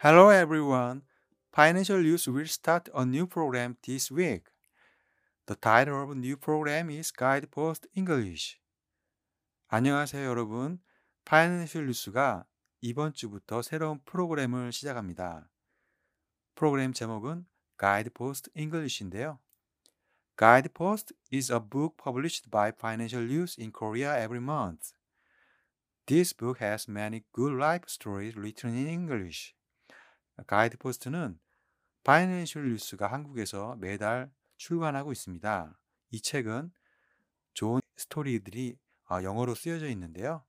Hello everyone. Financial News will start a new program this week. The title of the new program is Guidepost English. 안녕하세요 여러분. 파이낸셜 뉴스가 이번 주부터 새로운 프로그램을 시작합니다. 프로그램 제목은 Guidepost English인데요. Guidepost is a book published by Financial News in Korea every month. This book has many good life stories written in English. 가이드 포스트는 파이낸셜 뉴스가 한국에서 매달 출간하고 있습니다. 이 책은 좋은 스토리들이 영어로 쓰여져 있는데요.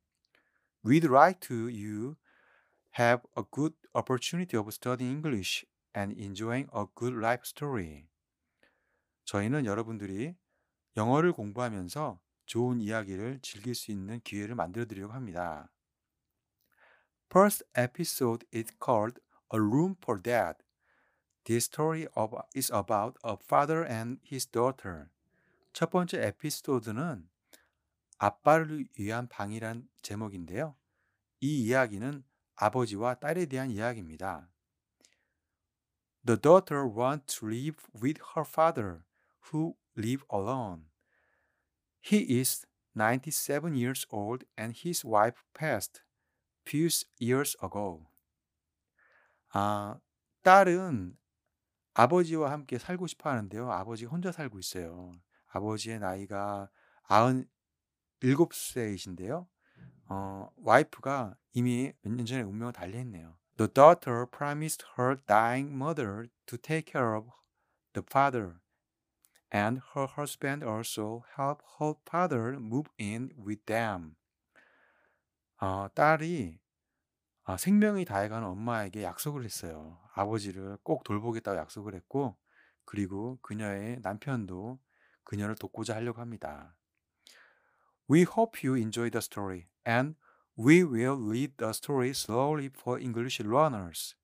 We'd like to you have a good opportunity of studying English and enjoying a good life story. 저희는 여러분들이 영어를 공부하면서 좋은 이야기를 즐길 수 있는 기회를 만들어 드리려고 합니다. First episode is called A Room for Dad. This story of, is about a father and his daughter. 첫 번째 에피소드는 아빠를 위한 방이란 제목인데요. 이 이야기는 아버지와 딸에 대한 이야기입니다. The daughter wants to live with her father, who live alone. He is 97 years old and his wife passed few years ago. 아, 딸은 아버지와 함께 살고 싶어 하는데요. 아버지가 혼자 살고 있어요. 아버지의 나이가 97세이신데요. 어, 와이프가 이미 몇 년 전에 운명을 달리했네요. The daughter promised her dying mother to take care of the father. And her husband also helped her father move in with them. 어, 딸이 아, 생명이 다해가는 엄마에게 약속을 했어요. 아버지를 꼭 돌보겠다고 약속을 했고, 그리고 그녀의 남편도 그녀를 돕고자 하려고 합니다. We hope you enjoy the story, and we will read the story slowly for English learners.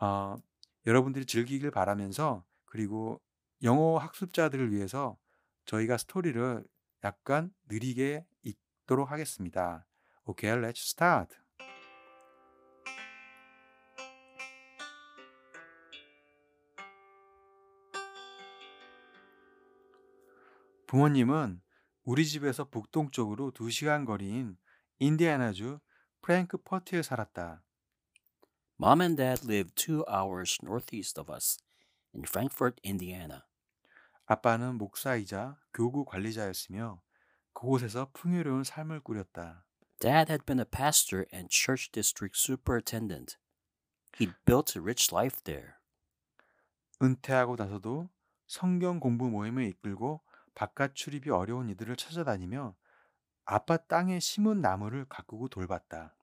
어, 여러분들이 즐기길 바라면서, 그리고 영어 학습자들을 위해서 저희가 스토리를 약간 느리게 읽도록 하겠습니다. Okay, let's start. 부모님은 우리 집에서 북동쪽으로 2시간 거리인 인디애나주 프랭크퍼트에 살았다. Mom and Dad live two hours northeast of us in Frankfort, Indiana. 아빠는 목사이자 교구 관리자였으며 그곳에서 풍요로운 삶을 꾸렸다. Dad had been a pastor and church district superintendent. He'd built a rich life there. 은퇴하고 나서도 성경 공부 모임을 이끌고 바깥 출입이 어려운 이들을 찾아다니며 아빠 땅에 심은 나무를 가꾸고 돌봤다.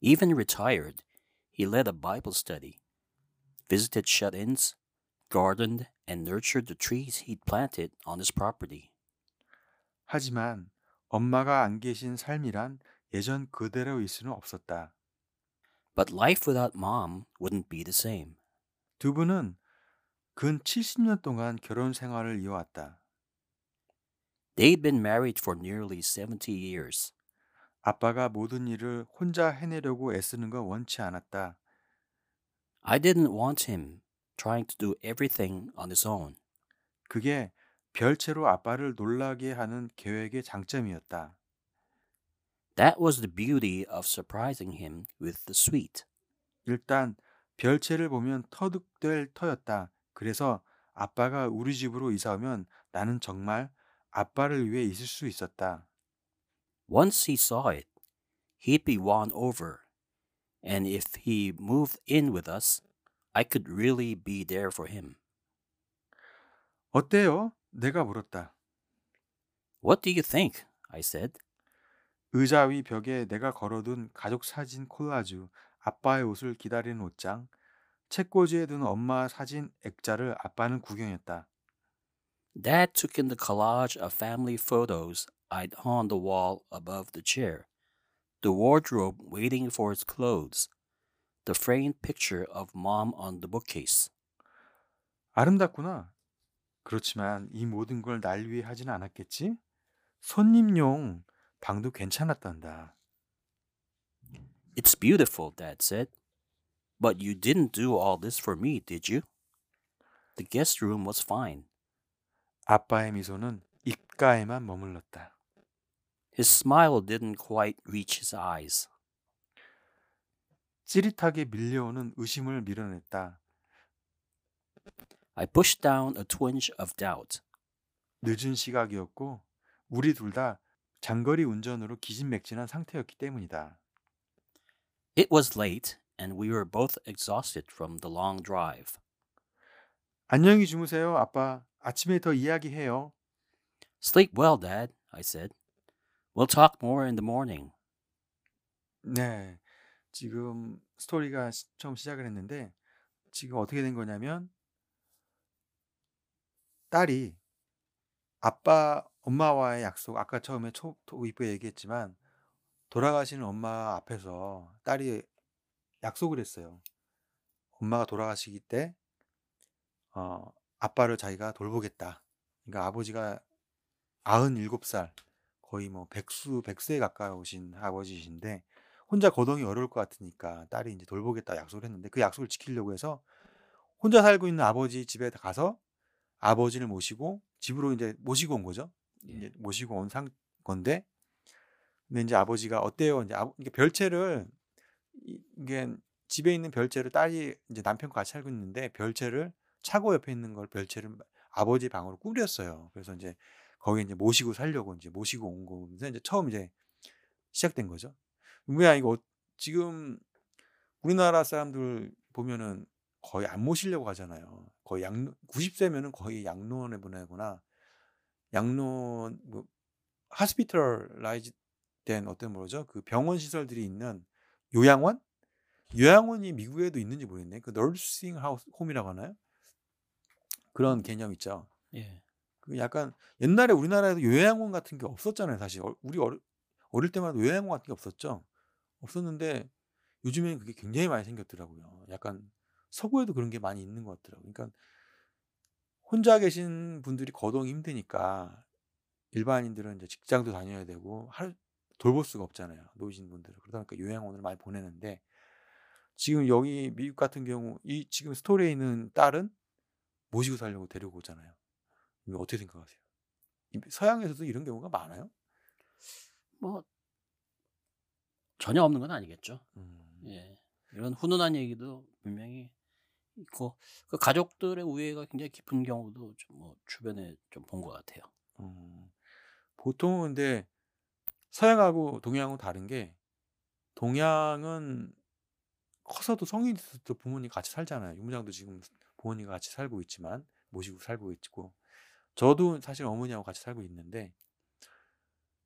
Even retired, he led a Bible study, visited shut-ins, gardened and nurtured the trees he'd planted on his property. 하지만 엄마가 안 계신 삶이란 예전 그대로일 수는 없었다. But life without mom wouldn't be the same. 두 분은 근 70년 동안 결혼 생활을 이어왔다. They'd been married for nearly 70 years. 아빠가 모든 일을 혼자 해내려고 애쓰는 건 원치 않았다. I didn't want him trying to do everything on his own. 그게 별채로 아빠를 놀라게 하는 계획의 장점이었다. That was the beauty of surprising him with the sweet. 일단 별채를 보면 터득될 터였다. 그래서 아빠가 우리 집으로 이사 오면 나는 정말 아빠를 위해 있을 수 있었다. Once he saw it, he'd be won over. And if he moved in with us, I could really be there for him. 어때요? 내가 물었다. What do you think? I said. 의자 위 벽에 내가 걸어둔 가족 사진 콜라주, 아빠의 옷을 기다리는 옷장, 책꽂이에 둔 엄마 사진 액자를 아빠는 구경했다. Dad took in the collage of family photos I'd hung on the wall above the chair, the wardrobe waiting for its clothes, the framed picture of mom on the bookcase. 아름답구나. 그렇지만 이 모든 걸 날 위해 하진 않았겠지? 손님용 방도 괜찮았단다. It's beautiful, Dad said. But you didn't do all this for me, did you? The guest room was fine. 아빠의 미소는 입가에만 머물렀다. His smile didn't quite reach his eyes. 찌릿하게 밀려오는 의심을 밀어냈다. I pushed down a twinge of doubt. 늦은 시각이었고 우리 둘 다 장거리 운전으로 기진맥진한 상태였기 때문이다. It was late, and we were both exhausted from the long drive. 안녕히 주무세요, 아빠. 아침에 더 이야기해요. Sleep well, Dad, I said. We'll talk more in the morning. 네. 지금 스토리가 시- 처음 시작을 했는데 지금 어떻게 된 거냐면 딸이 아빠 엄마와의 약속 아까 처음에 초 도입부에 얘기했지만 돌아가시는 엄마 앞에서 딸이 약속을 했어요. 엄마가 돌아가시기 때 어, 아빠를 자기가 돌보겠다. 그러니까 아버지가 97살 거의 뭐 백수 백수에 가까우신 아버지이신데 혼자 거동이 어려울 것 같으니까 딸이 이제 돌보겠다 약속을 했는데 그 약속을 지키려고 해서 혼자 살고 있는 아버지 집에 가서 아버지를 모시고 집으로 이제 모시고 온 거죠. 이제 모시고 온 상 건데 근데 이제 아버지가 어때요? 이제 아버 이게 별채를 이- 이게 집에 있는 별채를 딸이 이제 남편과 같이 살고 있는데 별채를 차고 옆에 있는 걸 별채를 아버지 방으로 꾸렸어요. 그래서 이제 거기 이제 모시고 살려고 이제 모시고 온 거면서 이제 처음 이제 시작된 거죠. 뭐야 이거 어- 지금 우리나라 사람들 보면은 거의 안 모시려고 하잖아요. 거의 양 90세면은 거의 양로원에 보내거나 양로원 뭐 하스피털라이즈 된 어떤 뭐죠? 그 병원 시설들이 있는 요양원? 요양원이 미국에도 있는지 모르겠네. 그 너싱 하우스 홈이라고 하나요? 그런 개념 있죠. Yeah. 그 약간 옛날에 우리나라에도 요양원 같은 게 없었잖아요, 사실. 어, 우리 어릴, 어릴 때마다 요양원 같은 게 없었죠. 없었는데 요즘에는 그게 굉장히 많이 생겼더라고요. 약간 서구에도 그런 게 많이 있는 것 같더라고요. 그러니까 혼자 계신 분들이 거동이 힘드니까 일반인들은 이제 직장도 다녀야 되고 하루 돌볼 수가 없잖아요. 노이신 분들은. 그러다 보니까 요양원을 많이 보내는데 지금 여기 미국 같은 경우 이 지금 스토리에 있는 딸은 모시고 살려고 데리고 오잖아요. 어떻게 생각하세요? 이- 서양에서도 이런 경우가 많아요? 뭐 전혀 없는 건 아니겠죠. 음, 예. 이런 훈훈한 얘기도 분명히 있고 그 가족들의 우애가 굉장히 깊은 경우도 좀 뭐 주변에 좀 본 것 같아요. 음. 보통은 근데 서양하고 동양하고 다른 게 동양은 커서도 성인이 돼서도 부모님 같이 살잖아요. 유무장도 지금 부모님과 같이 살고 있지만 모시고 살고 있고 저도 사실 어머니하고 같이 살고 있는데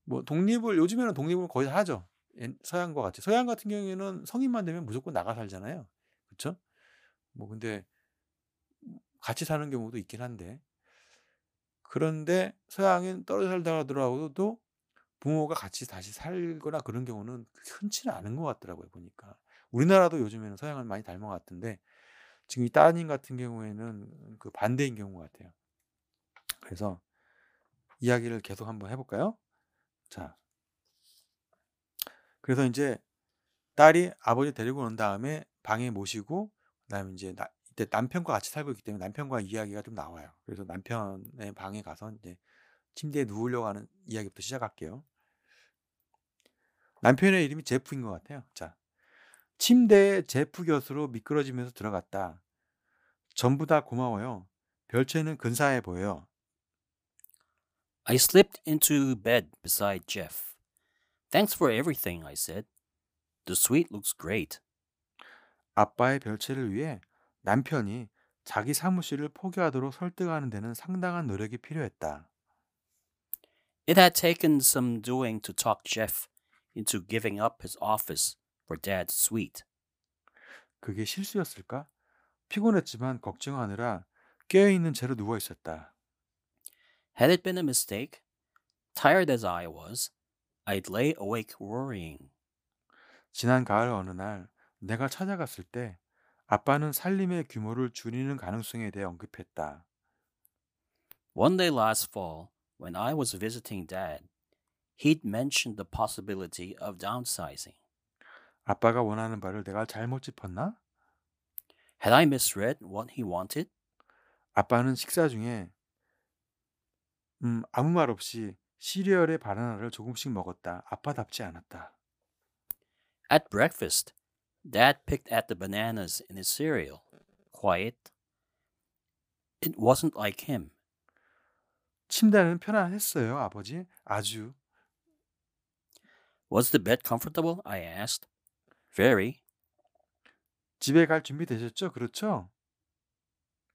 뭐 독립을 요즘에는 독립을 거의 다 하죠. 옛- 서양과 같이 서양 같은 경우에는 성인만 되면 무조건 나가 살잖아요. 그렇죠? 뭐 근데 같이 사는 경우도 있긴 한데 그런데 서양엔 떨어져 살다 하더라도 부모가 같이 다시 살거나 그런 경우는 흔치는 않은 것 같더라고요 보니까. 우리나라도 요즘에는 서양을 많이 닮은 것 같은데 지금 이 따님 같은 경우에는 그 반대인 경우 같아요. 그래서 이야기를 계속 한번 해볼까요? 자. 그래서 이제 딸이 아버지 데리고 온 다음에 방에 모시고 그다음에 이제 나, 이때 남편과 같이 살고 있기 때문에 남편과 이야기가 좀 나와요. 그래서 남편의 방에 가서 이제 침대에 누우려고 하는 이야기부터 시작할게요. 남편의 이름이 제프인 것 같아요. 자, 침대에 제프 곁으로 미끄러지면서 들어갔다. 전부 다 고마워요. 별채는 근사해 보여요. I slipped into bed beside Jeff. Thanks for everything, I said. The suite looks great. 아빠의 별채를 위해 남편이 자기 사무실을 포기하도록 설득하는 데는 상당한 노력이 필요했다. It had taken some doing to talk Jeff into giving up his office for Dad's suite. 그게 실수였을까? 피곤했지만 걱정하느라 깨어있는 채로 누워 있었다. Had it been a mistake? Tired as I was, I'd lay awake worrying. 지난 가을 어느 날 내가 찾아갔을 때 아빠는 살림의 규모를 줄이는 가능성에 대해 언급했다. One day last fall, when I was visiting Dad, he'd mentioned the possibility of downsizing. 아빠가 원하는 바를 내가 잘못 짚었나? Had I misread what he wanted? 아빠는 식사 중에 음, 아무 말 없이 시리얼의 바나나를 조금씩 먹었다. 아빠답지 않았다. At breakfast, Dad picked at the bananas in his cereal. Quiet. It wasn't like him. 침대는 편안했어요, 아버지. 아주. Was the bed comfortable? I asked. Very. 집에 갈 준비 되셨죠? 그렇죠?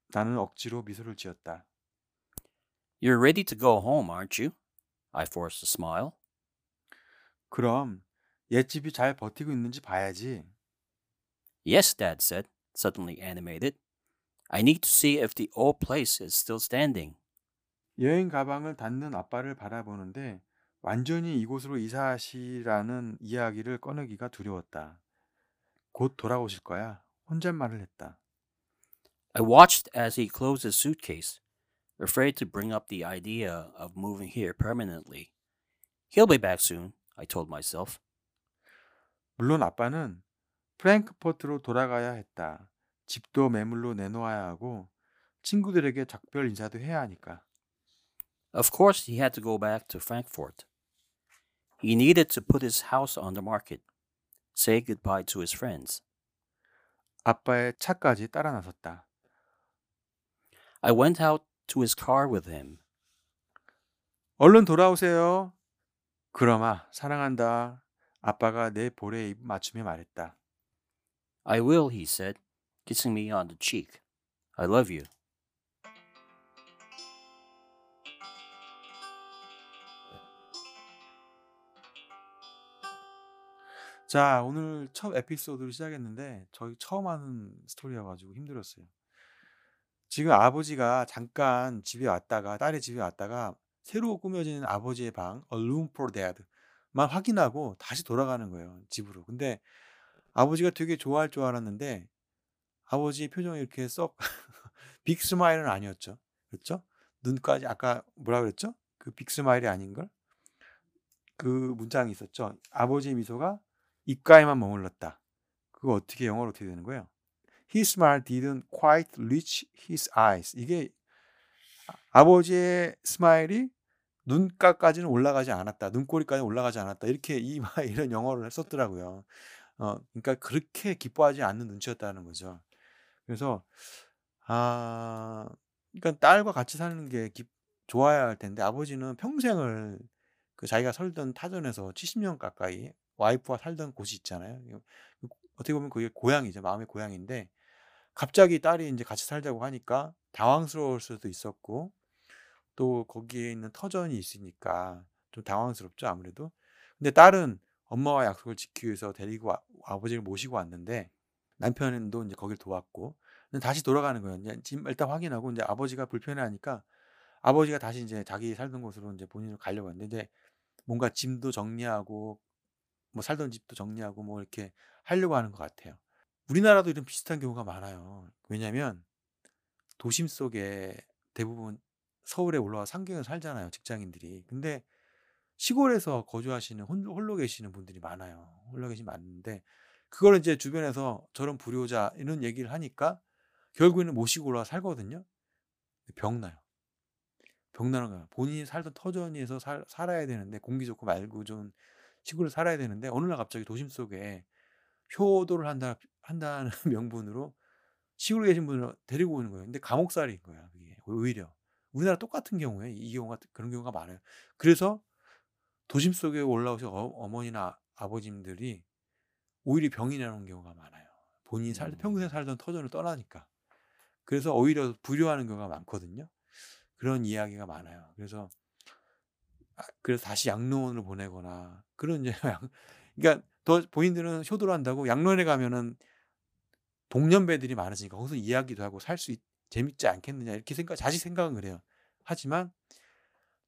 나는 억지로 미소를 지었다. You're ready to go home, aren't you? I forced a smile. 그럼 옛집이 잘 버티고 있는지 봐야지. Yes, Dad said, suddenly animated. I need to see if the old place is still standing. 여행 가방을 닫는 아빠를 바라보는데 완전히 이곳으로 이사하시라는 이야기를 꺼내기가 두려웠다. 곧 돌아오실 거야. 혼잣말을 했다. I watched as he closed his suitcase, afraid to bring up the idea of moving here permanently. He'll be back soon, I told myself. 물론 아빠는 프랭크포트로 돌아가야 했다. 집도 매물로 내놓아야 하고 친구들에게 작별 인사도 해야 하니까. Of course, he had to go back to Frankfurt. He needed to put his house on the market, say goodbye to his friends. 아빠의 차까지 따라 나섰다. I went out to his car with him. 얼른 돌아오세요. 그럼아, 사랑한다. 아빠가 내 볼에 입 맞추며 말했다. I will, he said, kissing me on the cheek. I love you. 자, 오늘 첫 에피소드를 시작했는데 저희 처음 하는 스토리여 가지고 힘들었어요. 지금 아버지가 잠깐 집에 왔다가 딸의 집에 왔다가 새로 꾸며진 아버지의 방, A Room for Dad만 확인하고 다시 돌아가는 거예요 집으로. 근데 아버지가 되게 좋아할 줄 알았는데 아버지 표정이 이렇게 썩 big smile은 아니었죠. 그렇죠? 눈까지 아까 뭐라 그랬죠? 그 big smile이 아닌걸? 그 문장이 있었죠. 아버지의 미소가 입가에만 머물렀다. 그거 어떻게 영어로 어떻게 되는 거예요? His smile didn't quite reach his eyes. 이게 아버지의 스마일이 눈가까지는 올라가지 않았다. 눈꼬리까지 올라가지 않았다. 이렇게 이 이런 영어를 썼더라고요. 어, 그러니까 그렇게 기뻐하지 않는 눈치였다는 거죠. 그래서 아, 그러니까 딸과 같이 사는 게 기, 좋아야 할 텐데 아버지는 평생을 그 자기가 살던 타전에서 70년 가까이 와이프와 살던 곳이 있잖아요. 어떻게 보면 그게 고향이죠. 마음의 고향인데 갑자기 딸이 이제 같이 살자고 하니까 당황스러울 수도 있었고 또 거기에 있는 터전이 있으니까 좀 당황스럽죠 아무래도. 근데 딸은 엄마와 약속을 지키기 위해서 데리고 와, 아버지를 모시고 왔는데 남편도 이제 거길 도왔고 다시 돌아가는 거예요. 이제 일단 확인하고 이제 아버지가 불편해하니까 아버지가 다시 이제 자기 살던 곳으로 이제 본인을 가려고 했는데 뭔가 짐도 정리하고 뭐 살던 집도 정리하고 뭐 이렇게 하려고 하는 것 같아요. 우리나라도 이런 비슷한 경우가 많아요. 왜냐하면 도심 속에 대부분 서울에 올라와 상경에 살잖아요. 직장인들이. 근데 시골에서 거주하시는 홀로 계시는 분들이 많아요. 홀로 계시는 많은데 그걸 이제 주변에서 저런 불효자 이런 얘기를 하니까 결국에는 모시고 올라와 살거든요. 병나요. 병나는 거야. 본인이 살던 터전에서 살, 살아야 되는데 공기 좋고 말고 좀 시골에 살아야 되는데 어느 날 갑자기 도심 속에 효도를 한다 한다는 명분으로 시골에 계신 분을 데리고 오는 거예요. 근데 감옥살이인 거야. 그게 오히려 우리나라 똑같은 경우에 이 경우가 그런 경우가 많아요. 그래서 도심 속에 올라오신 어, 머니나 아버님들이 오히려 병이 나는 경우가 많아요. 본인이 살 평생 살던 터전을 떠나니까. 그래서 오히려 불효하는 경우가 많거든요. 그런 이야기가 많아요. 그래서 아, 그래서 다시 양로원으로 보내거나 그런 이제 그러니까 더 본인들은 효도를 한다고 양로원에 가면은 동년배들이 많으니까 거기서 이야기도 하고 살 수 재밌지 않겠느냐 이렇게 생각 자식 생각은 그래요. 하지만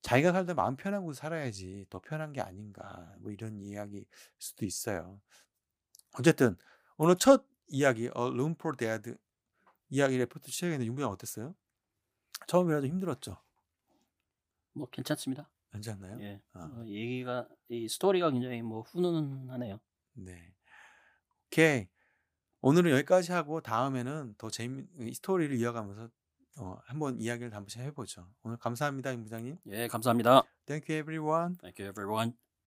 자기가 살다 마음 편하고 살아야지 더 편한 게 아닌가 뭐 이런 이야기 수도 있어요. 어쨌든 오늘 첫 이야기 Room for Dead 이야기 레포트 시작했는데 윤부장 어땠어요? 처음이라도 힘들었죠? 뭐 괜찮습니다. 괜찮나요? 예. 어. 어, 얘기가 이 스토리가 굉장히 뭐 훈훈하네요. 네. 오케이. 오늘은 여기까지 하고 다음에는 더 재미 이 스토리를 이어가면서 어, 한번 이야기를 한번 해보죠. 오늘 감사합니다, 임 부장님. 예, 감사합니다. Thank you, everyone. Thank you, everyone.